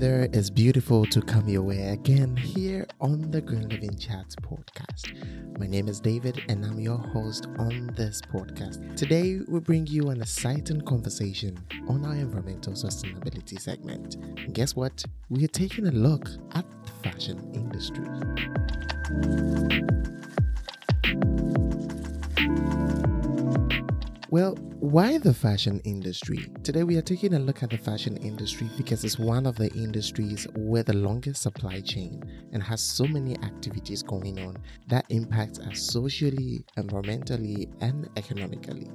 there. It's beautiful to come your way again here on the Green Living Chats podcast. My name is David and I'm your host on this podcast. Today, we bring you an exciting conversation on our environmental sustainability segment. And guess what? We are taking a look at the fashion industry. Well, why the fashion industry? Today we are taking a look at the fashion industry because it's one of the industries with the longest supply chain and has so many activities going on that impacts us socially, environmentally, and economically.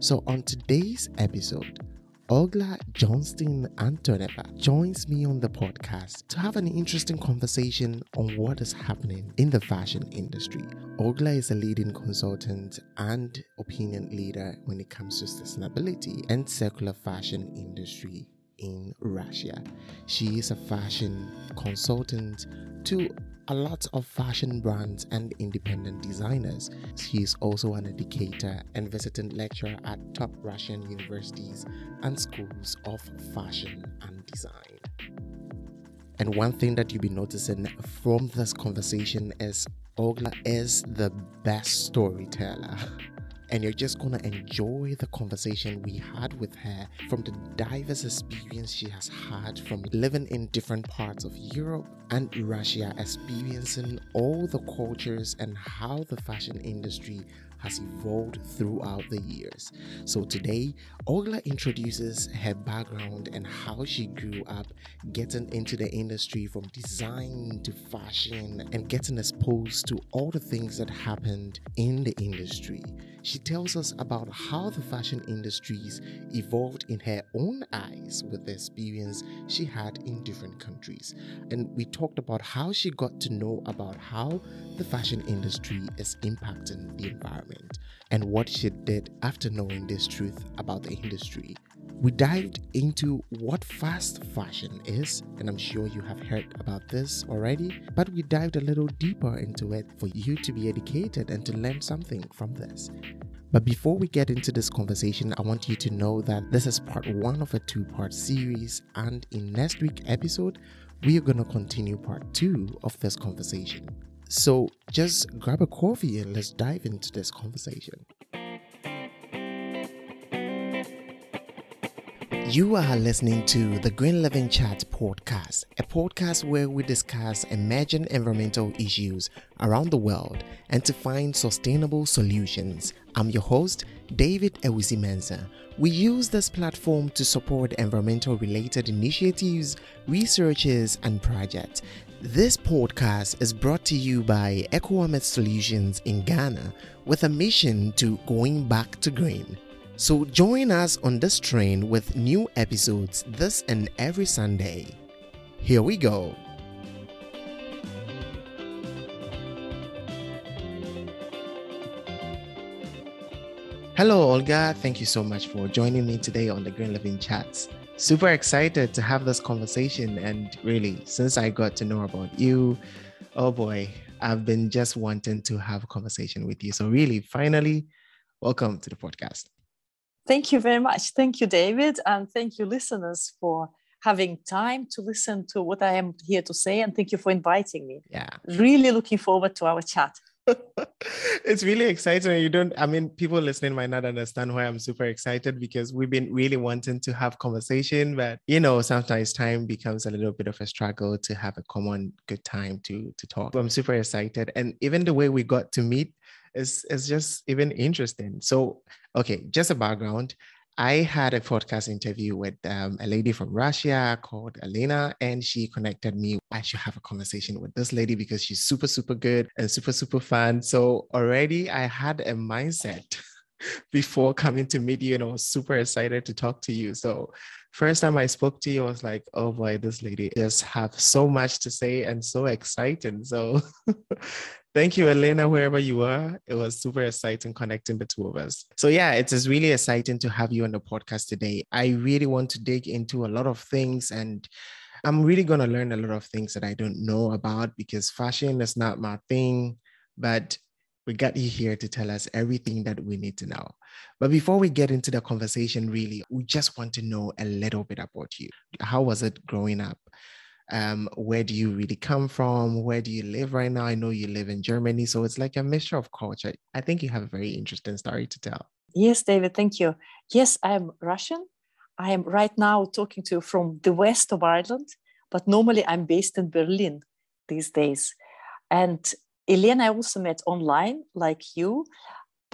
So, on today's episode, Olga Johnston Antoneva joins me on the podcast to have an interesting conversation on what is happening in the fashion industry. Olga is a leading consultant and opinion leader when it comes to sustainability and circular fashion industry in Russia. She is a fashion consultant to a lot of fashion brands and independent designers. She is also an educator and visiting lecturer at top Russian universities and schools of fashion and design. And one thing that you'll be noticing from this conversation is Olga is the best storyteller. and you're just gonna enjoy the conversation we had with her from the diverse experience she has had from living in different parts of Europe and Russia, experiencing all the cultures and how the fashion industry has evolved throughout the years. So today, Olga introduces her background and how she grew up getting into the industry from design to fashion and getting exposed to all the things that happened in the industry. She tells us about how the fashion industries evolved in her own eyes with the experience she had in different countries. And we talked about how she got to know about how the fashion industry is impacting the environment and what she did after knowing this truth about the industry. We dived into what fast fashion is, and I'm sure you have heard about this already, but we dived a little deeper into it for you to be educated and to learn something from this. But before we get into this conversation, I want you to know that this is part one of a two part series, and in next week's episode, we are going to continue part two of this conversation. So just grab a coffee and let's dive into this conversation. You are listening to the Green Living Chat podcast, a podcast where we discuss emerging environmental issues around the world and to find sustainable solutions. I'm your host, David Ewisi Mensah. We use this platform to support environmental related initiatives, researches, and projects. This podcast is brought to you by EcoWamet Solutions in Ghana with a mission to going back to green. So join us on this train with new episodes this and every Sunday. Here we go. Hello, Olga. Thank you so much for joining me today on the Green Living Chats. Super excited to have this conversation. And really, since I got to know about you, oh boy, I've been just wanting to have a conversation with you. So, really, finally, welcome to the podcast. Thank you very much. Thank you, David. And thank you, listeners, for having time to listen to what I am here to say. And thank you for inviting me. Yeah. Really looking forward to our chat. it's really exciting. You don't, I mean, people listening might not understand why I'm super excited because we've been really wanting to have conversation, but you know, sometimes time becomes a little bit of a struggle to have a common good time to to talk. I'm super excited. And even the way we got to meet is is just even interesting. So, okay, just a background. I had a podcast interview with um, a lady from Russia called Elena, and she connected me. I should have a conversation with this lady because she's super, super good and super, super fun. So already I had a mindset before coming to meet you, and I was super excited to talk to you. So first time I spoke to you, I was like, oh boy, this lady just have so much to say and so exciting. So Thank you, Elena, wherever you are. It was super exciting connecting the two of us. So, yeah, it is really exciting to have you on the podcast today. I really want to dig into a lot of things and I'm really going to learn a lot of things that I don't know about because fashion is not my thing, but we got you here to tell us everything that we need to know. But before we get into the conversation, really, we just want to know a little bit about you. How was it growing up? Um, where do you really come from? Where do you live right now? I know you live in Germany. So it's like a mixture of culture. I think you have a very interesting story to tell. Yes, David, thank you. Yes, I am Russian. I am right now talking to you from the west of Ireland, but normally I'm based in Berlin these days. And Elena, I also met online, like you,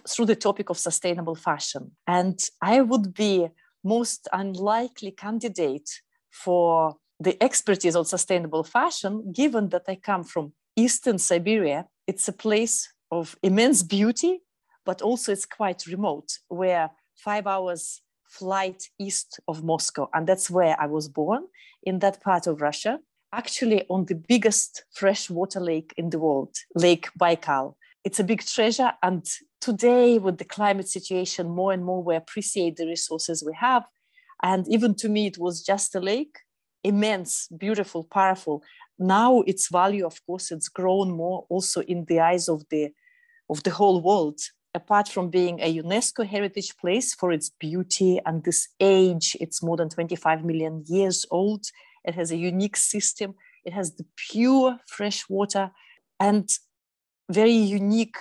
through the topic of sustainable fashion. And I would be most unlikely candidate for the expertise on sustainable fashion, given that I come from Eastern Siberia. It's a place of immense beauty, but also it's quite remote, where five hours flight east of Moscow. And that's where I was born in that part of Russia, actually on the biggest freshwater lake in the world, Lake Baikal. It's a big treasure. And today, with the climate situation, more and more we appreciate the resources we have. And even to me, it was just a lake, immense, beautiful, powerful. Now its value, of course, it's grown more also in the eyes of the of the whole world. Apart from being a UNESCO heritage place for its beauty and this age, it's more than 25 million years old. It has a unique system. It has the pure fresh water and very unique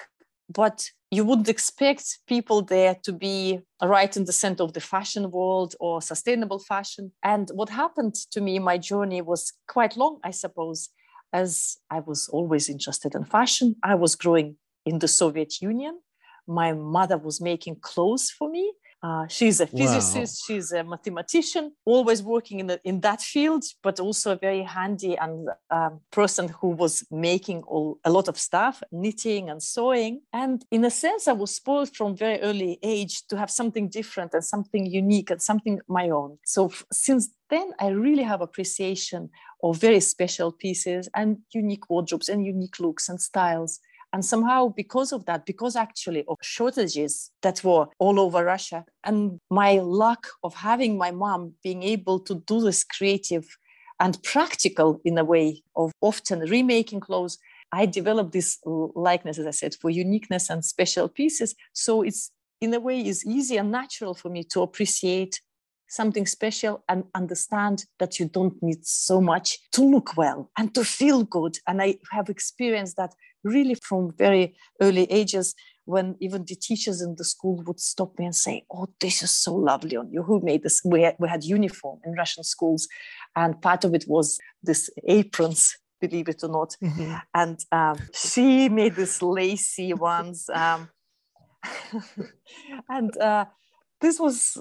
but you wouldn't expect people there to be right in the center of the fashion world or sustainable fashion. And what happened to me, my journey was quite long, I suppose, as I was always interested in fashion. I was growing in the Soviet Union. My mother was making clothes for me. Uh, she's a physicist, wow. she's a mathematician, always working in, the, in that field, but also a very handy and um, person who was making all, a lot of stuff, knitting and sewing. And in a sense, I was spoiled from very early age to have something different and something unique and something my own. So f- since then, I really have appreciation of very special pieces and unique wardrobes and unique looks and styles and somehow, because of that, because actually of shortages that were all over Russia, and my luck of having my mom being able to do this creative and practical in a way of often remaking clothes, I developed this likeness, as I said, for uniqueness and special pieces. So it's in a way is easy and natural for me to appreciate something special and understand that you don't need so much to look well and to feel good. And I have experienced that really from very early ages when even the teachers in the school would stop me and say, Oh, this is so lovely on you. Who made this? We had, we had uniform in Russian schools, and part of it was this aprons, believe it or not. Mm-hmm. And um, she made these lacy ones. Um, and uh, this was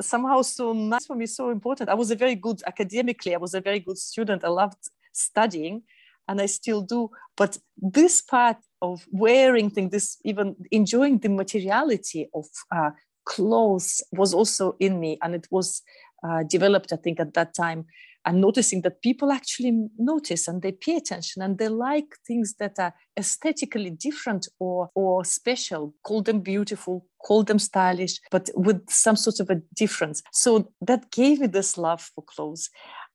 somehow so nice for me, so important. I was a very good academically, I was a very good student. I loved studying and I still do. But this part of wearing things, this even enjoying the materiality of uh, clothes was also in me, and it was uh, developed, I think, at that time. And noticing that people actually notice and they pay attention and they like things that are aesthetically different or or special. Call them beautiful, call them stylish, but with some sort of a difference. So that gave me this love for clothes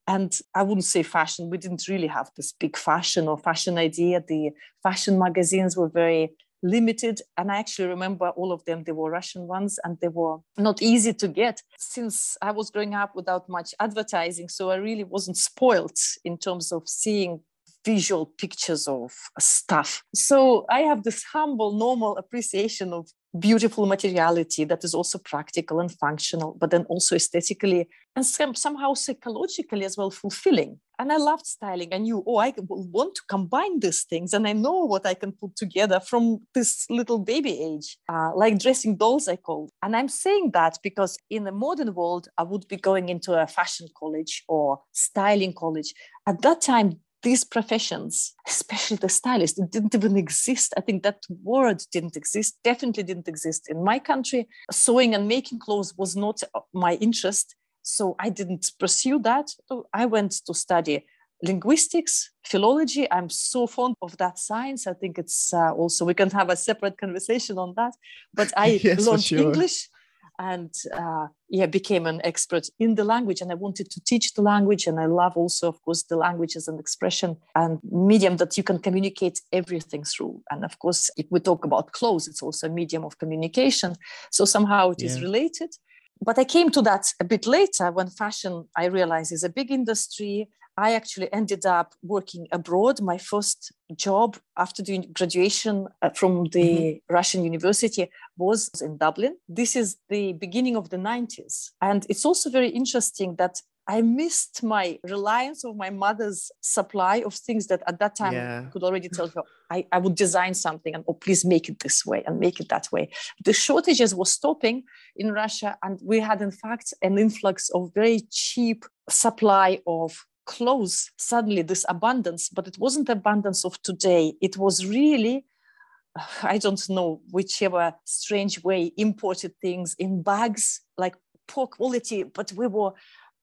and I wouldn't say fashion. We didn't really have this big fashion or fashion idea. The fashion magazines were very limited. And I actually remember all of them, they were Russian ones and they were not easy to get since I was growing up without much advertising. So I really wasn't spoiled in terms of seeing visual pictures of stuff. So I have this humble, normal appreciation of beautiful materiality that is also practical and functional, but then also aesthetically and some, somehow psychologically as well fulfilling. And I loved styling. I knew, oh, I want to combine these things, and I know what I can put together from this little baby age, uh, like dressing dolls, I call. And I'm saying that because in the modern world, I would be going into a fashion college or styling college. At that time, these professions, especially the stylist, it didn't even exist. I think that word didn't exist, definitely didn't exist in my country. Sewing and making clothes was not my interest. So I didn't pursue that. I went to study linguistics, philology. I'm so fond of that science. I think it's uh, also, we can have a separate conversation on that. But I yes, learned sure. English and uh, yeah became an expert in the language and i wanted to teach the language and i love also of course the language as an expression and medium that you can communicate everything through. And of course if we talk about clothes it's also a medium of communication. So somehow it yeah. is related. But i came to that a bit later when fashion i realized is a big industry I actually ended up working abroad. My first job after doing graduation uh, from the mm-hmm. Russian university was in Dublin. This is the beginning of the 90s. And it's also very interesting that I missed my reliance of my mother's supply of things that at that time yeah. I could already tell her I, I would design something and oh please make it this way and make it that way. The shortages were stopping in Russia and we had in fact an influx of very cheap supply of clothes suddenly this abundance but it wasn't abundance of today. It was really i don't know whichever strange way imported things in bags like poor quality but we were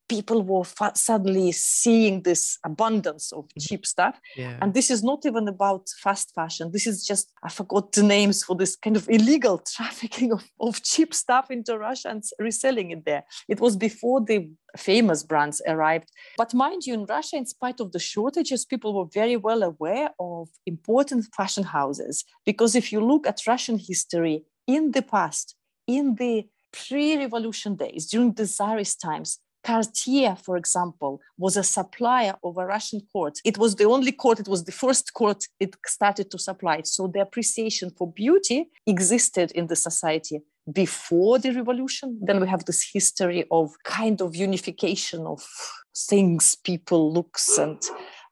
people were suddenly seeing this abundance of mm-hmm. cheap stuff. Yeah. and this is not even about fast fashion. This is just i forgot the names for this kind of illegal trafficking of, of cheap stuff into russia and reselling it there. It was before the famous brands arrived. But mind you in russia in spite of the shortages people were very well aware of important fashion houses. Because if you look at russian history in the past in the pre-revolution days during the czarist times Cartier, for example, was a supplier of a Russian court. It was the only court, it was the first court it started to supply. So the appreciation for beauty existed in the society before the revolution. Then we have this history of kind of unification of things, people, looks, and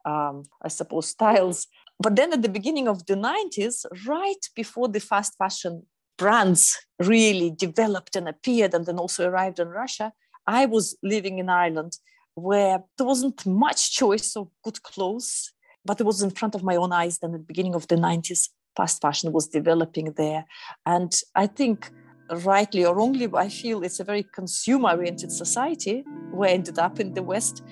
um, I suppose styles. But then at the beginning of the 90s, right before the fast fashion brands really developed and appeared and then also arrived in Russia, I was living in Ireland where there wasn't much choice of good clothes, but it was in front of my own eyes then at the beginning of the 90s. Fast fashion was developing there. And I think, rightly or wrongly, I feel it's a very consumer oriented society. We ended up in the West.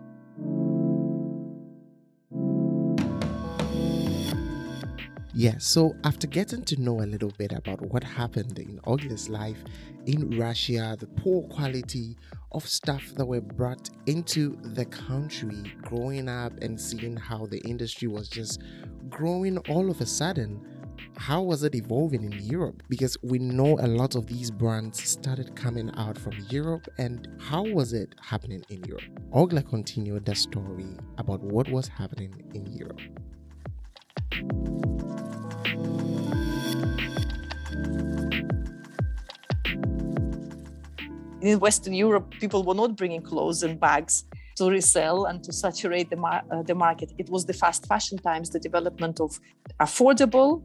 Yeah, so after getting to know a little bit about what happened in Olga's life in Russia, the poor quality of stuff that were brought into the country, growing up and seeing how the industry was just growing all of a sudden, how was it evolving in Europe? Because we know a lot of these brands started coming out from Europe, and how was it happening in Europe? Olga continued the story about what was happening in Europe. In Western Europe, people were not bringing clothes in bags to resell and to saturate the, mar- uh, the market. It was the fast fashion times, the development of affordable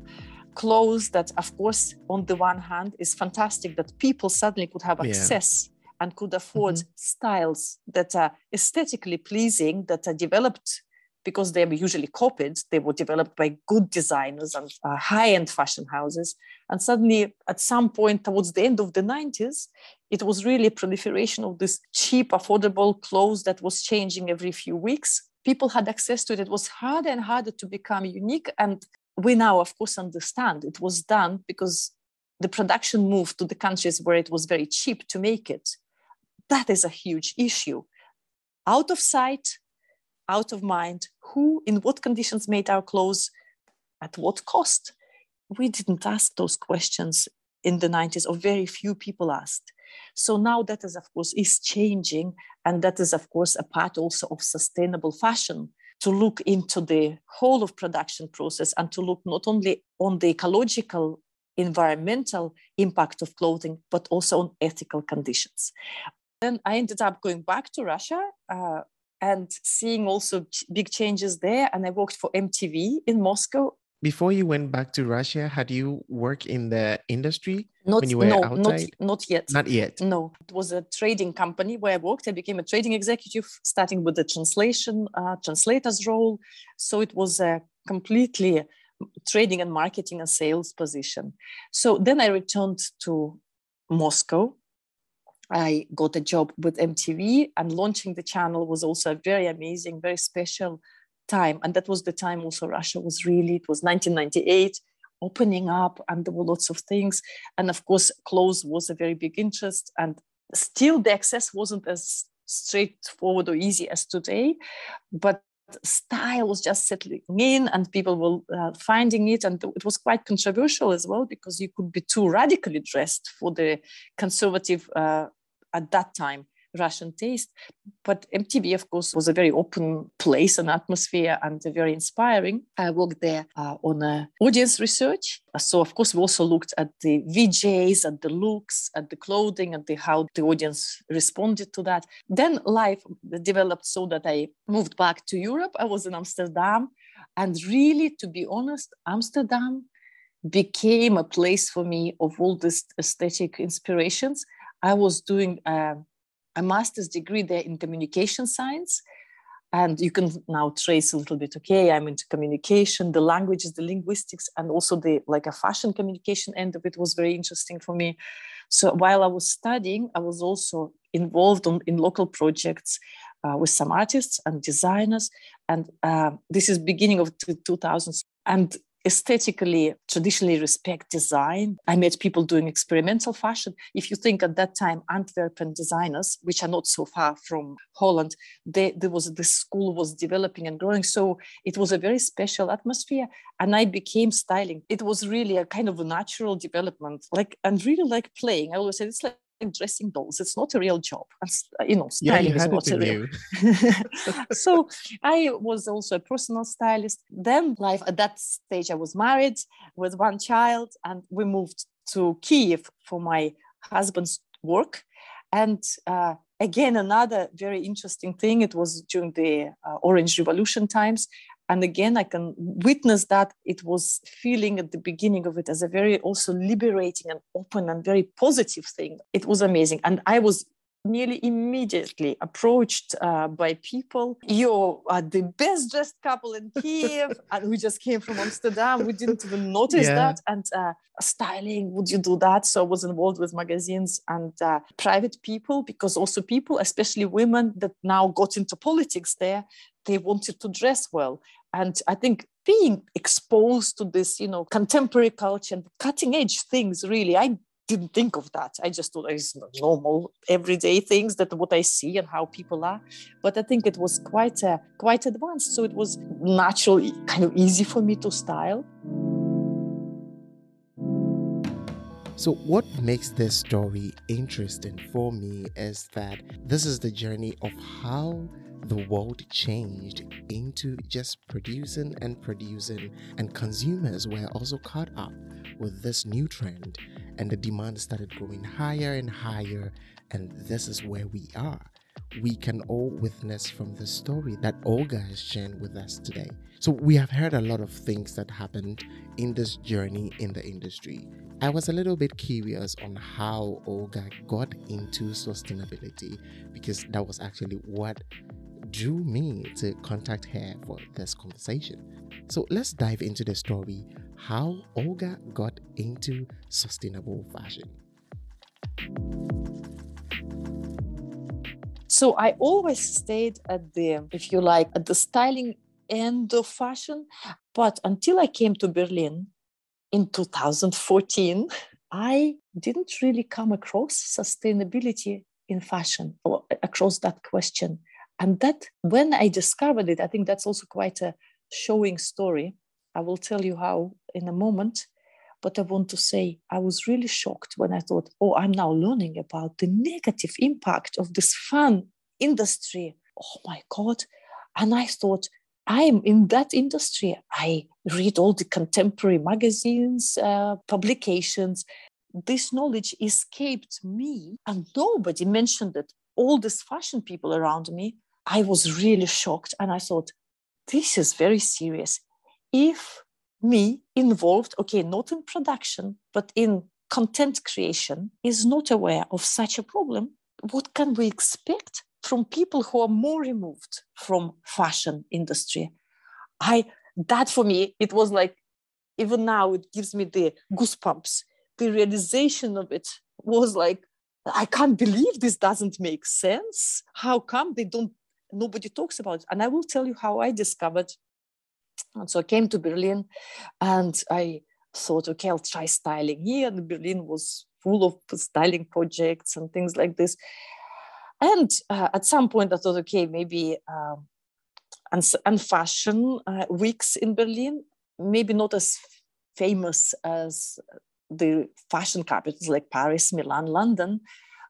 clothes that, of course, on the one hand, is fantastic that people suddenly could have access yeah. and could afford mm-hmm. styles that are aesthetically pleasing, that are developed because they were usually copied, they were developed by good designers and uh, high end fashion houses. And suddenly, at some point towards the end of the 90s, it was really a proliferation of this cheap, affordable clothes that was changing every few weeks. People had access to it. It was harder and harder to become unique. And we now, of course, understand it was done because the production moved to the countries where it was very cheap to make it. That is a huge issue. Out of sight, out of mind, who, in what conditions made our clothes, at what cost? We didn't ask those questions in the 90s, or very few people asked. So now that is, of course, is changing. And that is, of course, a part also of sustainable fashion to look into the whole of production process and to look not only on the ecological environmental impact of clothing but also on ethical conditions then i ended up going back to russia uh, and seeing also big changes there and i worked for mtv in moscow before you went back to Russia, had you worked in the industry not, when you were no, outside? Not, not yet. Not yet. No, it was a trading company where I worked. I became a trading executive, starting with the translation, uh, translator's role. So it was a completely trading and marketing and sales position. So then I returned to Moscow. I got a job with MTV, and launching the channel was also a very amazing, very special time. And that was the time also Russia was really, it was 1998, opening up, and there were lots of things. And of course, clothes was a very big interest. And still, the access wasn't as straightforward or easy as today. But style was just settling in and people were uh, finding it and it was quite controversial as well because you could be too radically dressed for the conservative uh, at that time Russian taste. But MTV, of course, was a very open place and atmosphere and very inspiring. I worked there uh, on a audience research. So, of course, we also looked at the VJs, at the looks, at the clothing, and the, how the audience responded to that. Then life developed so that I moved back to Europe. I was in Amsterdam. And really, to be honest, Amsterdam became a place for me of all these aesthetic inspirations. I was doing a, a master's degree there in communication science. And you can now trace a little bit, okay, I'm into communication, the languages, the linguistics, and also the like a fashion communication end of it was very interesting for me. So while I was studying, I was also involved on, in local projects uh, with some artists and designers. And uh, this is beginning of the 2000s. And aesthetically traditionally respect design. I met people doing experimental fashion. If you think at that time, Antwerpen designers, which are not so far from Holland, they, there was the school was developing and growing. So it was a very special atmosphere. And I became styling. It was really a kind of a natural development, like and really like playing. I always said it's like dressing dolls. It's not a real job. You know, styling yeah, is not a real. so I was also a personal stylist. Then life at that stage, I was married with one child, and we moved to Kiev for my husband's work. And uh, again, another very interesting thing. It was during the uh, Orange Revolution times, and again i can witness that it was feeling at the beginning of it as a very also liberating and open and very positive thing. It was amazing. And i was nearly immediately approached uh, by people. You are the best dressed couple in Kiev, and we just came from Amsterdam. We didn't even notice yeah. that. And uh, styling, would you do that? So I was involved with magazines and uh, private people, because also people, especially women that now got into politics there, they wanted to dress well. And I think being exposed to this, you know, contemporary culture and cutting edge things, really, I didn't think of that. I just thought it's normal, everyday things that what I see and how people are. But I think it was quite uh, quite advanced, so it was naturally kind of easy for me to style. So, what makes this story interesting for me is that this is the journey of how the world changed into just producing and producing, and consumers were also caught up with this new trend, and the demand started going higher and higher, and this is where we are. We can all witness from the story that Olga has shared with us today. So, we have heard a lot of things that happened in this journey in the industry. I was a little bit curious on how Olga got into sustainability because that was actually what drew me to contact her for this conversation. So let's dive into the story how Olga got into sustainable fashion. So I always stayed at the, if you like, at the styling end of fashion. But until I came to Berlin in 2014, I didn't really come across sustainability in fashion or across that question. And that, when I discovered it, I think that's also quite a showing story. I will tell you how in a moment. But I want to say, I was really shocked when I thought, oh, I'm now learning about the negative impact of this fun industry. Oh my God. And I thought, I'm in that industry. I read all the contemporary magazines, uh, publications. This knowledge escaped me, and nobody mentioned it. All these fashion people around me I was really shocked and I thought, this is very serious. If me involved, okay, not in production, but in content creation, is not aware of such a problem, what can we expect from people who are more removed from fashion industry? I that for me, it was like even now it gives me the goosebumps. The realization of it was like, I can't believe this doesn't make sense. How come they don't nobody talks about it. And I will tell you how I discovered. And so I came to Berlin and I thought, okay, I'll try styling here. And Berlin was full of styling projects and things like this. And uh, at some point, I thought, okay, maybe um, and, and fashion uh, weeks in Berlin, maybe not as famous as the fashion capitals like Paris, Milan, London,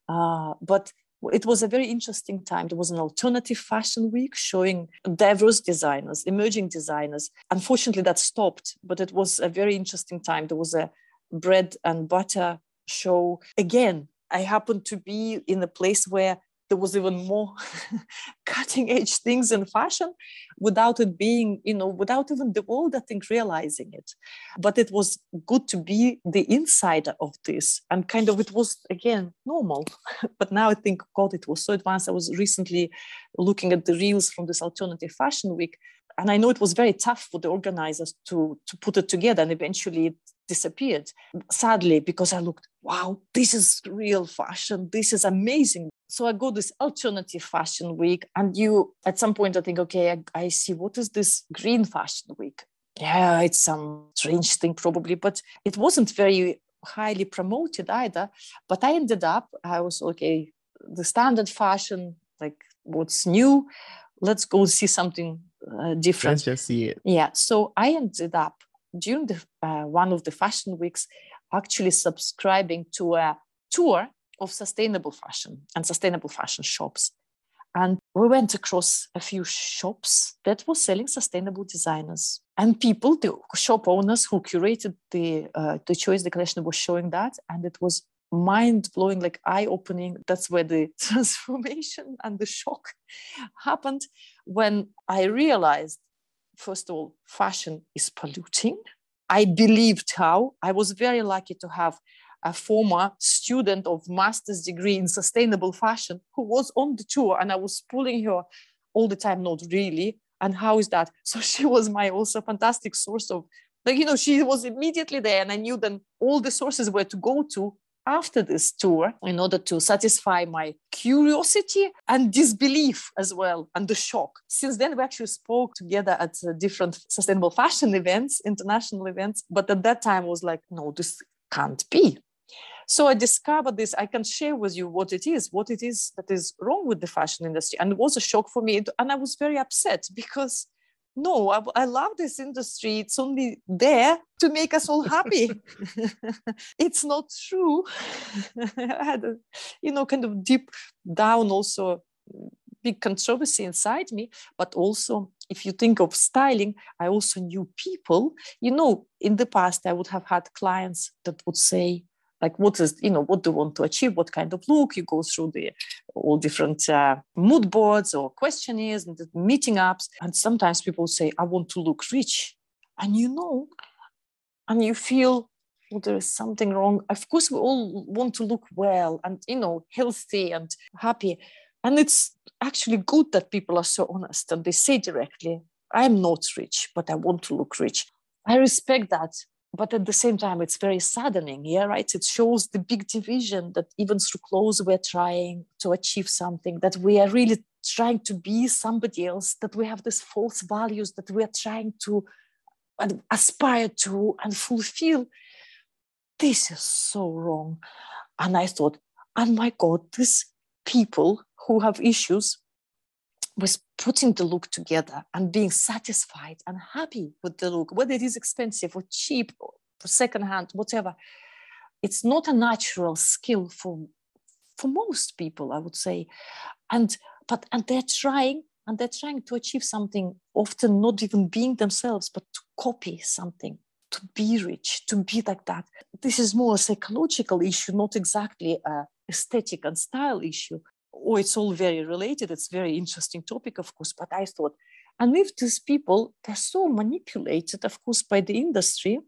uh, but it was a very interesting time. There was an alternative fashion week showing diverse designers, emerging designers. Unfortunately, that stopped, but it was a very interesting time. There was a bread and butter show. Again, I happened to be in a place where there was even more cutting edge things in fashion without it being you know without even the world i think realizing it. But it was good to be the insider of this and kind of it was again normal. But now i think god it was so advanced. I was recently looking at the reels from this alternative fashion week and i know it was very tough for the organizers to to put it together and eventually it disappeared. Sadly because i looked wow this is real fashion. This is amazing so I go this alternative fashion week, and you at some point I think, okay, I, I, see what is this green fashion week. Yeah, it's some strange thing probably, but it wasn't very highly promoted either. But I ended up, I was okay, the standard fashion, like what's new, let's go see something uh, different. Let's just see it. Yeah. So I ended up during the uh, one of the fashion weeks actually subscribing to a tour of sustainable fashion and sustainable fashion shops. And we went across a few shops that were selling sustainable designers. And people, the shop owners who curated the uh, the choice, the collection was showing that, and it was mind blowing, like eye opening. That's where the transformation and the shock happened when I realized, first of all, fashion is polluting. I believed how. I was very lucky to have a former student of master's degree in sustainable fashion who was on the tour and I was pulling her all the time, not really. And how is that? So she was my also fantastic source of like, you know, she was immediately there and I knew then all the sources where to go to after this tour in order to satisfy my curiosity and disbelief as well and the shock. Since then, we actually spoke together at uh, different sustainable fashion events, international events. But at that time, I was like, no, this can't be. So I discovered this. I can share with you what it is, what it is that is wrong with the fashion industry. And it was a shock for me. And I was very upset because no, I, I love this industry. It's only there to make us all happy. it's not true. I had a, you know, kind of deep down also mm, big controversy inside me. But also, if you think of styling, I also knew people. You know, in the past, I would have had clients that would say, like what is you know what do you want to achieve? What kind of look? You go through the all different uh, mood boards or questionnaires and meeting apps. And sometimes people say i want to look rich. And you know and you feel well, there is something wrong. Of course we all want to look well and you know healthy and happy. And it's actually good that people are so honest and they say directly i'm not rich but i want to look rich. I respect that but at the same time it's very saddening yeah right? It shows the big division that even through clothes we're trying to achieve something that we are really trying to be somebody else that we have these false values that we are trying to aspire to and fulfill. This is so wrong. And i thought oh my god these people who have issues with putting the look together and being satisfied and happy with the look, whether it is expensive or cheap or secondhand, whatever. It's not a natural skill for for most people, I would say. And but and they're trying and they're trying to achieve something, often not even being themselves, but to copy something, to be rich, to be like that. This is more a psychological issue, not exactly a aesthetic and style issue oh, it's all very related. It's very interesting topic, of course. But I thought, and if these people, they're so manipulated, of course, by the industry.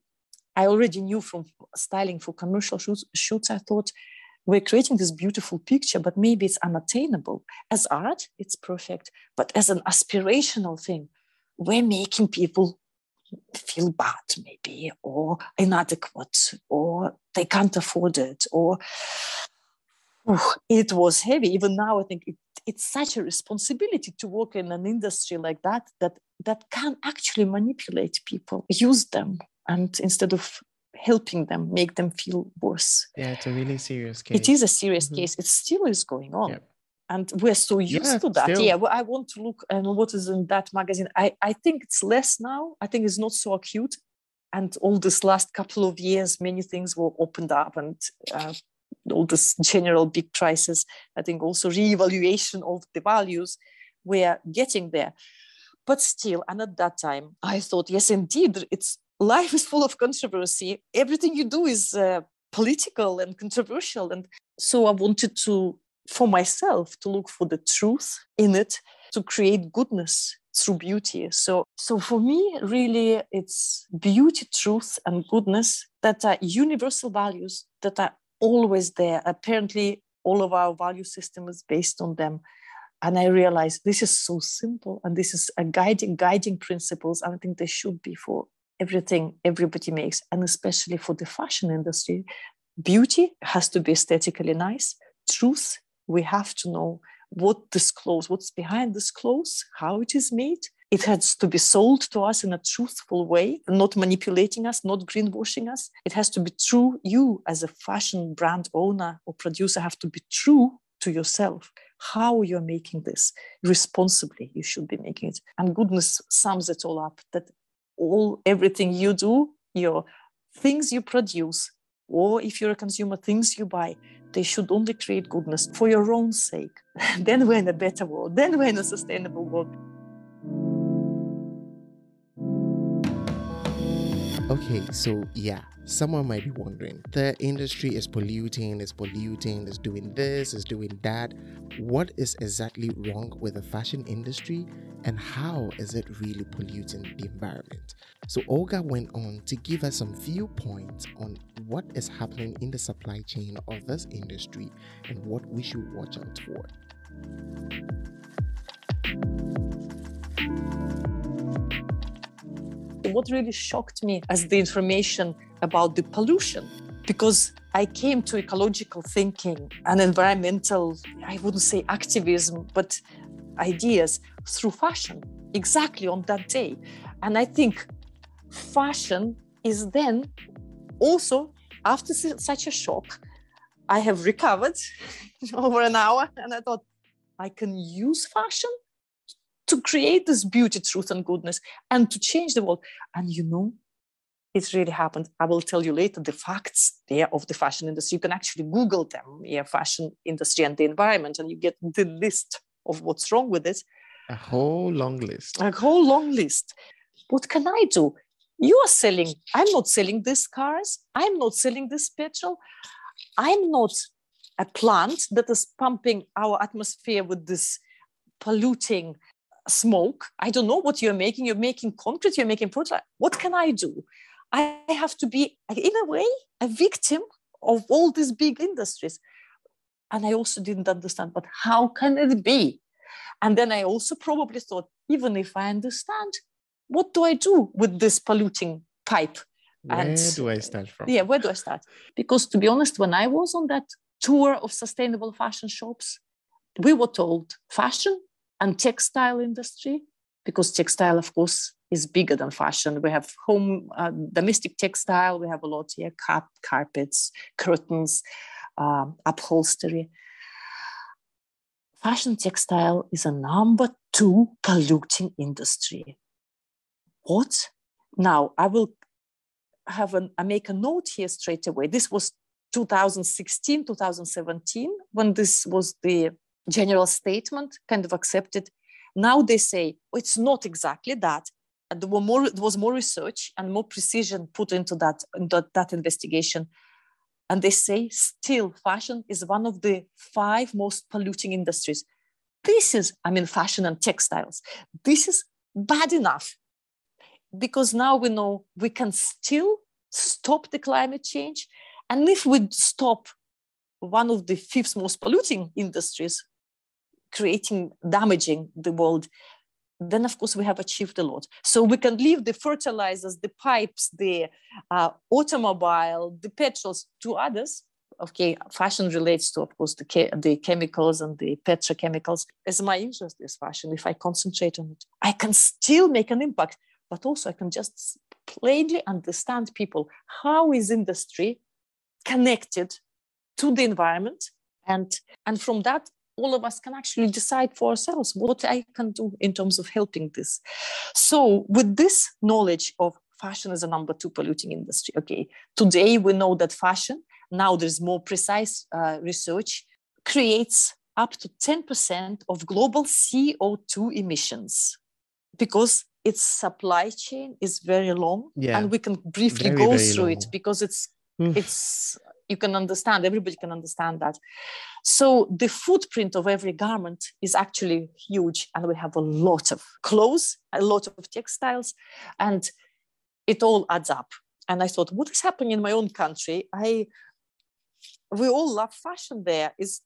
I already knew from styling for commercial shoots, shoots I thought we're creating this beautiful picture, but maybe it's unattainable. As art, it's perfect. But as an aspirational thing, we're making people feel bad, maybe, or inadequate, or they can't afford it, or it was heavy. Even now, I think it, it's such a responsibility to work in an industry like that that that can actually manipulate people, use them, and instead of helping them, make them feel worse. Yeah, it's a really serious case. It is a serious mm-hmm. case. It still is going on. Yep. And we're so used yeah, to that. Still. Yeah, well, I want to look and what is in that magazine. I, I think it's less now. I think it's not so acute and all this last couple of years many things were opened up and uh, all this general big crisis. I think also reevaluation of the values. We are getting there. But still, and at that time, I thought, yes, indeed, it's life is full of controversy. Everything you do is uh, political and controversial. And so I wanted to, for myself, to look for the truth in it, to create goodness through beauty. So, so for me, really, it's beauty, truth, and goodness that are universal values that are always there. Apparently, all of our value system is based on them. And I realized this is so simple, and this is a guiding guiding principles. I think they should be for everything everybody makes, and especially for the fashion industry. Beauty has to be aesthetically nice. Truth, we have to know what this clothes, what's behind this clothes, how it is made. It has to be sold to us in a truthful way, not manipulating us, not greenwashing us. It has to be true. You, as a fashion brand owner or producer, have to be true to yourself. How you're making this responsibly, you should be making it. And goodness sums it all up that all everything you do, your things you produce, or if you're a consumer, things you buy, they should only create goodness for your own sake. then we're in a better world. Then we're in a sustainable world. Okay, so yeah, someone might be wondering the industry is polluting, is polluting, is doing this, is doing that. What is exactly wrong with the fashion industry and how is it really polluting the environment? So, Olga went on to give us some viewpoints on what is happening in the supply chain of this industry and what we should watch out for. What really shocked me as the information about the pollution because I came to ecological thinking and environmental, I wouldn't say activism, but ideas through fashion exactly on that day. And I think fashion is then also, after such a shock, I have recovered over an hour and I thought, I can use fashion to create this beauty, truth, and goodness and to change the world. And you know, it's really happened. I will tell you later the facts there of the fashion industry. You can actually Google them, yeah, fashion industry and the environment, and you get the list of what's wrong with it. A whole long list. A whole long list. What can I do? You are selling, I'm not selling these cars. I'm not selling this petrol. I'm not a plant that is pumping our atmosphere with this polluting smoke. I don't know what you're making. You're making concrete, you're making prototype. What can I do? I have to be, in a way, a victim of all these big industries. And I also didn't understand, but how can it be? And then I also probably thought, even if I understand, what do I do with this polluting pipe? And where and, do I start from? Yeah, where do I start? Because to be honest, when I was on that tour of sustainable fashion shops, we were told fashion and textile industry because textile of course is bigger than fashion. We have home uh, domestic textile we have a lot here cap, carpets curtains uh, upholstery. Fashion textile is a number two polluting industry. What? Now i will have an i make a note here straight away. This was 2016 2017 when this was the general statement kind of accepted. Now they say oh, it's not exactly that. And there, were more, there was more research and more precision put into that, into that investigation. And they say still fashion is one of the five most polluting industries. This is, I mean, fashion and textiles. This is bad enough because now we know we can still stop the climate change. And if we stop one of the fifth most polluting industries, creating, damaging the world, then of course we have achieved a lot. So we can leave the fertilizers, the pipes, the uh, automobile, the petrols to others. Okay, fashion relates to, of course, the, ke- the chemicals and the petrochemicals. As my interest is fashion, if I concentrate on it, I can still make an impact, but also I can just plainly understand people. How is industry connected to the environment? And, and from that, all of us can actually decide for ourselves what I can do in terms of helping this. So, with this knowledge of fashion as a number two polluting industry, okay, today we know that fashion now there's more precise uh, research, creates up to 10% of global CO2 emissions because its supply chain is very long yeah. and we can briefly very, go very through long. it because it's it's you can understand everybody can understand that. So the footprint of every garment is actually huge and we have a lot of clothes a lot of textiles and it all adds up. And i thought what is happening in my own country? I we all love fashion there. Is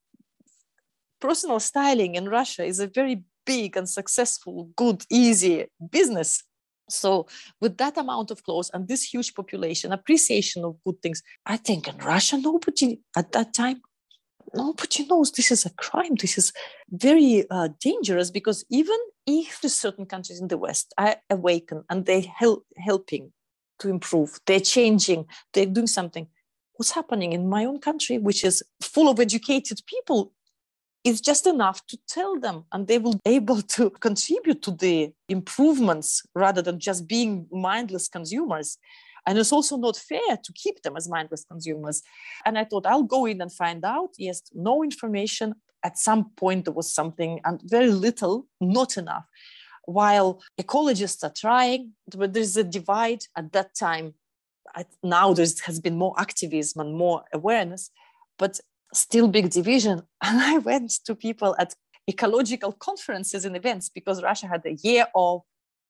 personal styling in russia is a very big and successful good easy business so with that amount of clothes and this huge population appreciation of good things i think in russia nobody at that time nobody knows this is a crime. This is very uh, dangerous because even if certain countries in the west are awaken and they're help, helping to improve they're changing they're doing something what's happening in my own country which is full of educated people is just enough to tell them and they will be able to contribute to the improvements rather than just being mindless consumers. And it's also not fair to keep them as mindless consumers. And i thought i'll go in and find out. Yes no information. At some point there was something and very little not enough. While ecologists are trying but there's a divide at that time. Now there has been more activism and more awareness but still big division. And I went to people at ecological conferences and events because Russia had a year of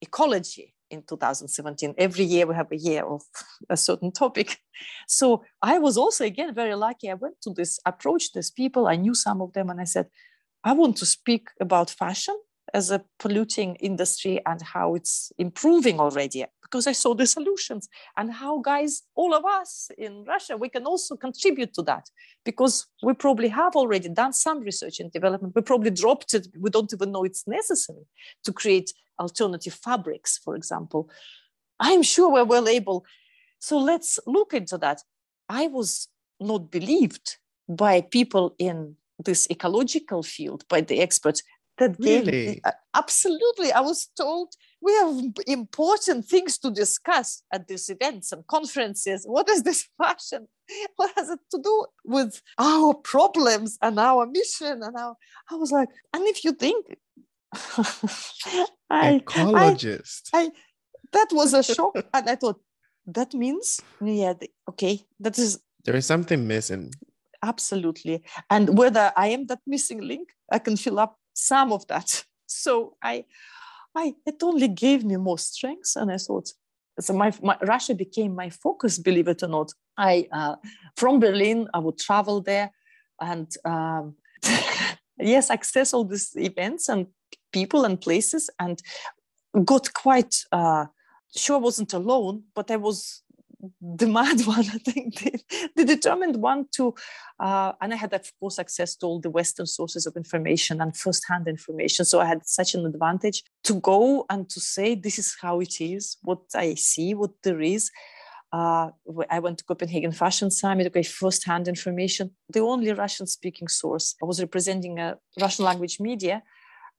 ecology in 2017. Every year we have a year of a certain topic. So I was also again very lucky. I went to this, approached these people. I knew some of them, and I said, I want to speak about fashion as a polluting industry and how it's improving already because I saw the solutions and how guys, all of us in Russia, we can also contribute to that because we probably have already done some research and development. We probably dropped it. We don't even know it's necessary to create alternative fabrics, for example. I'm sure we're well able. So let's look into that. I was not believed by people in this ecological field, by the experts that really? gave uh, absolutely. I was told we have important things to discuss at these events and conferences. What is this fashion what has it to do with our problems and our mission and our i was like and if you think I, ecologist. I, I, that was a shock. And i thought that means yeah okay that is there is something missing. Absolutely. And whether i am that missing link i can fill up some of that. So I, I it only gave me more strength, and I thought. So my, my Russia became my focus, believe it or not. I uh, from Berlin, I would travel there, and um, yes, access all these events and people and places, and got quite uh, sure I wasn't alone, but I was the mad one, I think, the, the determined one to, uh, and I had, of course, access to all the Western sources of information and first-hand information. So I had such an advantage to go and to say, this is how it is, what I see, what there is. Uh, I went to Copenhagen Fashion Summit, okay, first-hand information, the only Russian-speaking source. I was representing a Russian language media,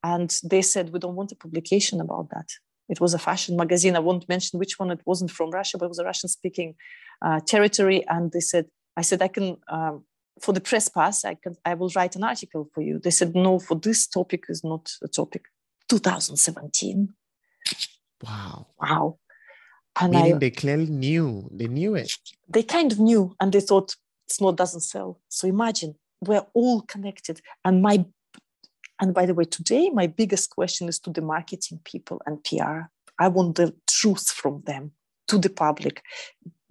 and they said, we don't want a publication about that it was a fashion magazine. I won't mention which one. It wasn't from Russia, but it was a Russian-speaking uh, territory. And they said, I said, I can um, for the press pass. I can, I will write an article for you. They said, no, for this topic is not a topic. 2017. Wow. Wow. And Meaning I, they clearly knew. They knew it. They kind of knew, and they thought it's not doesn't sell. So imagine we're all connected. And my and by the way, today my biggest question is to the marketing people and PR. I want the truth from them to the public.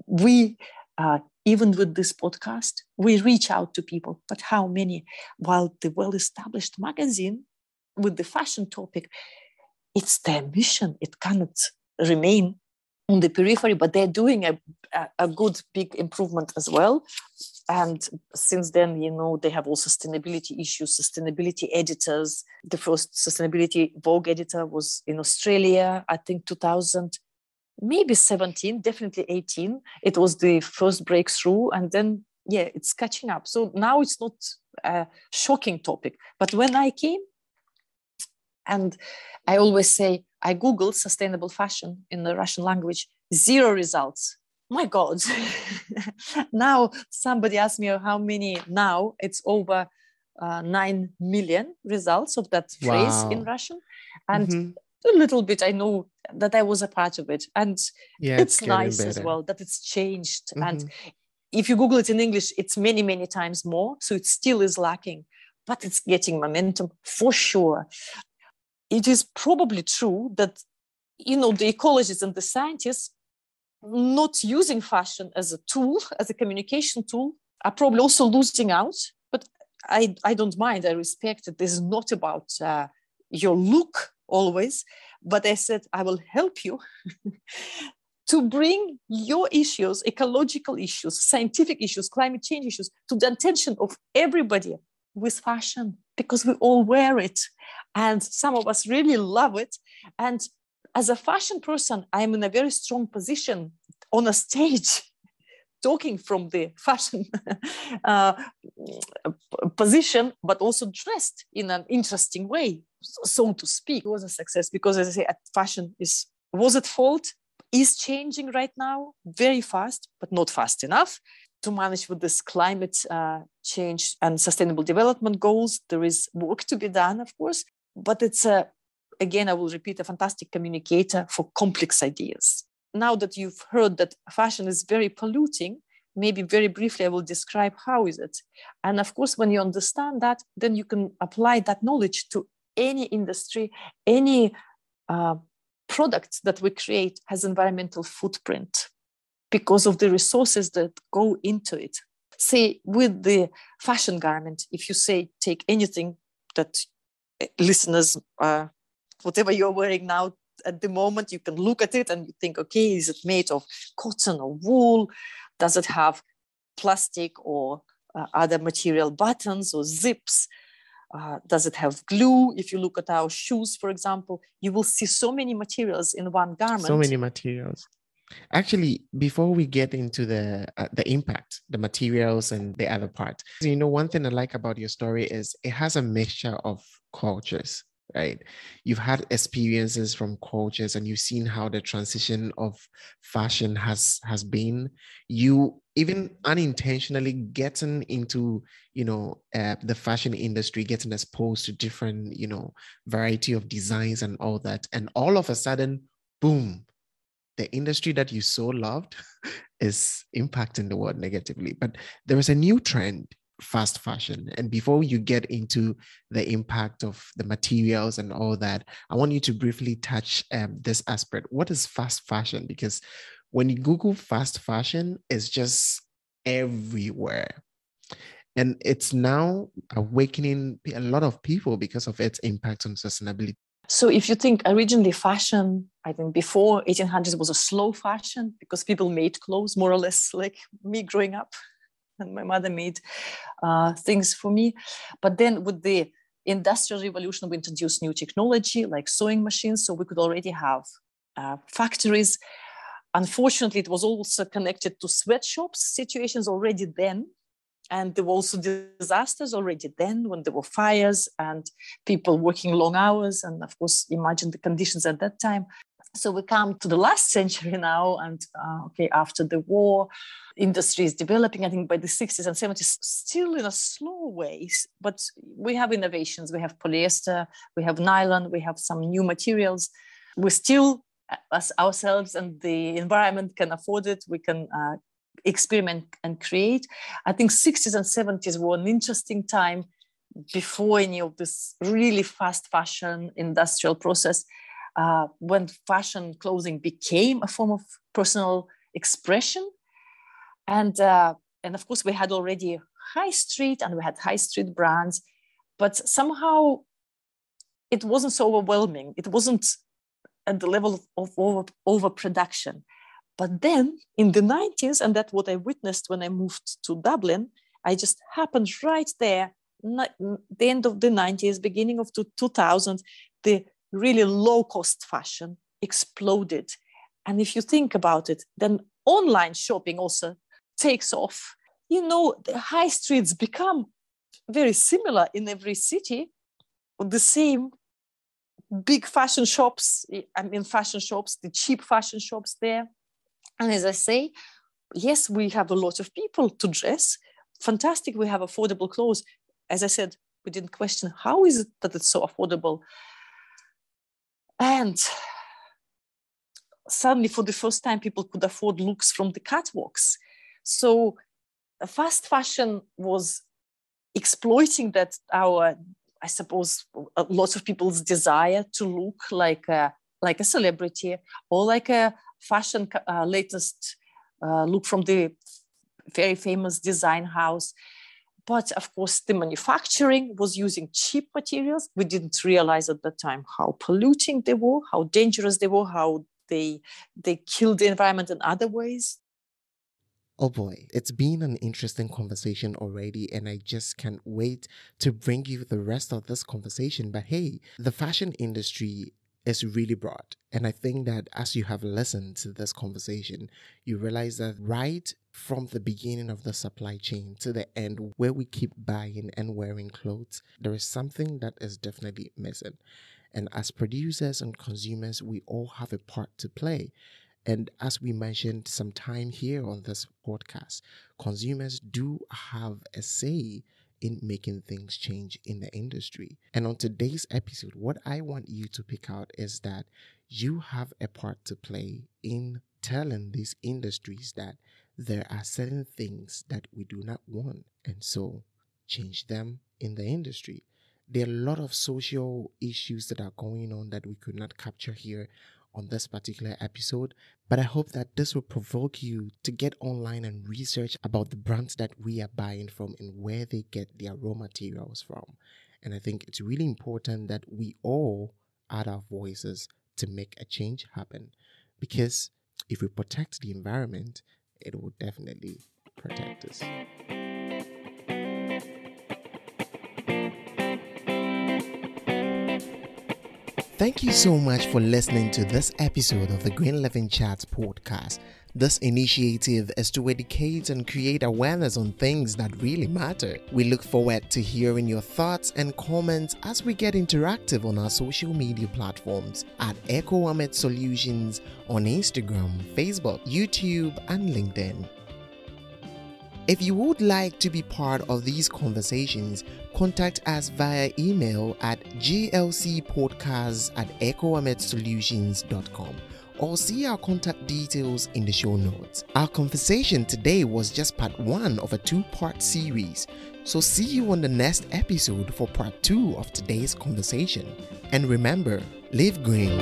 We, uh, even with this podcast, we reach out to people, but how many? While the well established magazine with the fashion topic, it's their mission. It cannot remain on the periphery, but they're doing a, a, good big improvement as well. And since then you know they have all sustainability issues sustainability editors. The first sustainability vogue editor was in australia i think 2000 maybe 17 definitely 18 it was the first breakthrough and then yeah it's catching up. So now it's not a shocking topic. But when i came and i always say i googled sustainable fashion in the russian language zero results my God, now somebody asked me how many now, it's over uh, 9 million results of that phrase wow. in Russian. And mm-hmm. a little bit, I know that I was a part of it. And yeah, it's, it's nice better. as well that it's changed. Mm-hmm. And if you Google it in English, it's many, many times more. So it still is lacking, but it's getting momentum for sure. It is probably true that, you know, the ecologists and the scientists not using fashion as a tool, as a communication tool, are probably also losing out. But I, I don't mind. I respect it. This is not about uh, your look always, but I said I will help you to bring your issues, ecological issues, scientific issues, climate change issues, to the attention of everybody with fashion because we all wear it and some of us really love it and as a fashion person, I'm in a very strong position on a stage talking from the fashion uh, position, but also dressed in an interesting way, so to speak. It was a success because, as I say, fashion is was at fault, is changing right now very fast, but not fast enough to manage with this climate uh, change and sustainable development goals. There is work to be done, of course, but it's a again, I will repeat, a fantastic communicator for complex ideas. Now that you've heard that fashion is very polluting, maybe very briefly I will describe how is it. And of course, when you understand that, then you can apply that knowledge to any industry, any uh, product that we create has environmental footprint because of the resources that go into it. Say with the fashion garment, if you say take anything that listeners uh, whatever you're wearing now at the moment, you can look at it and you think, okay, is it made of cotton or wool? Does it have plastic or uh, other material buttons or zips? Uh, does it have glue? If you look at our shoes, for example, you will see so many materials in one garment. So many materials. Actually, before we get into the uh, the impact, the materials and the other part, you know, one thing I like about your story is it has a mixture of cultures right? You've had experiences from cultures and you've seen how the transition of fashion has has been. You even unintentionally getting into, you know, uh, the fashion industry, getting exposed to different, you know, variety of designs and all that, and all of a sudden, boom, the industry that you so loved is impacting the world negatively. But there is a new trend fast fashion. And before you get into the impact of the materials and all that, I want you to briefly touch um, this aspect. What is fast fashion? Because when you Google fast fashion, it's just everywhere. And it's now awakening a lot of people because of its impact on sustainability. So if you think originally fashion, I think before 1800s was a slow fashion because people made clothes more or less like me growing up and my mother made uh, things for me. But then with the industrial revolution, we introduced new technology like sewing machines, so we could already have uh, factories. Unfortunately, it was also connected to sweatshops situations already then. And there were also disasters already then when there were fires and people working long hours. And of course, imagine the conditions at that time so we come to the last century now and uh, okay after the war industry is developing i think by the 60s and 70s still in a slow way but we have innovations we have polyester we have nylon we have some new materials we still as ourselves and the environment can afford it we can uh, experiment and create i think 60s and 70s were an interesting time before any of this really fast fashion industrial process uh, when fashion clothing became a form of personal expression. And, uh, and of course, we had already high street and we had high street brands, but somehow it wasn't so overwhelming. It wasn't at the level of over, overproduction. But then in the 90s, and that's what I witnessed when I moved to Dublin, I just happened right there, the end of the 90s, beginning of the 2000s, the really low cost fashion exploded. And if you think about it, then online shopping also takes off. You know, the high streets become very similar in every city, the same big fashion shops, I mean, fashion shops, the cheap fashion shops there. And as I say, yes, we have a lot of people to dress. Fantastic, we have affordable clothes. As I said, we didn't question how is it that it's so affordable. And suddenly, for the first time, people could afford looks from the catwalks. So, uh, fast fashion was exploiting that our I suppose lots of people's desire to look like a, like a celebrity or like a fashion uh, latest uh, look from the very famous design house. But of course, the manufacturing was using cheap materials. We didn't realize at the time how polluting they were, how dangerous they were, how they they killed the environment in other ways. Oh boy, it's been an interesting conversation already, and I just can't wait to bring you the rest of this conversation. But hey, the fashion industry is really broad. And I think that as you have listened to this conversation, you realize that right from the beginning of the supply chain to the end, where we keep buying and wearing clothes, there is something that is definitely missing. And as producers and consumers, we all have a part to play. And as we mentioned some time here on this podcast, consumers do have a say in making things change in the industry. And on today's episode, what I want you to pick out is that you have a part to play in telling these industries that there are certain things that we do not want. And so change them in the industry. There are a lot of social issues that are going on that we could not capture here on this particular episode, but I hope that this will provoke you to get online and research about the brands that we are buying from and where they get their raw materials from. And I think it's really important that we all add our voices to make a change happen because if we protect the environment, it will definitely protect us. Thank you so much for listening to this episode of the Green Living Chats podcast. This initiative is to educate and create awareness on things that really matter. We look forward to hearing your thoughts and comments as we get interactive on our social media platforms at Echo Solutions on Instagram, Facebook, YouTube, and LinkedIn. If you would like to be part of these conversations, contact us via email at glcpodcasts at echoamedsolutions.com or see our contact details in the show notes. Our conversation today was just part one of a two part series, so see you on the next episode for part two of today's conversation. And remember, live green.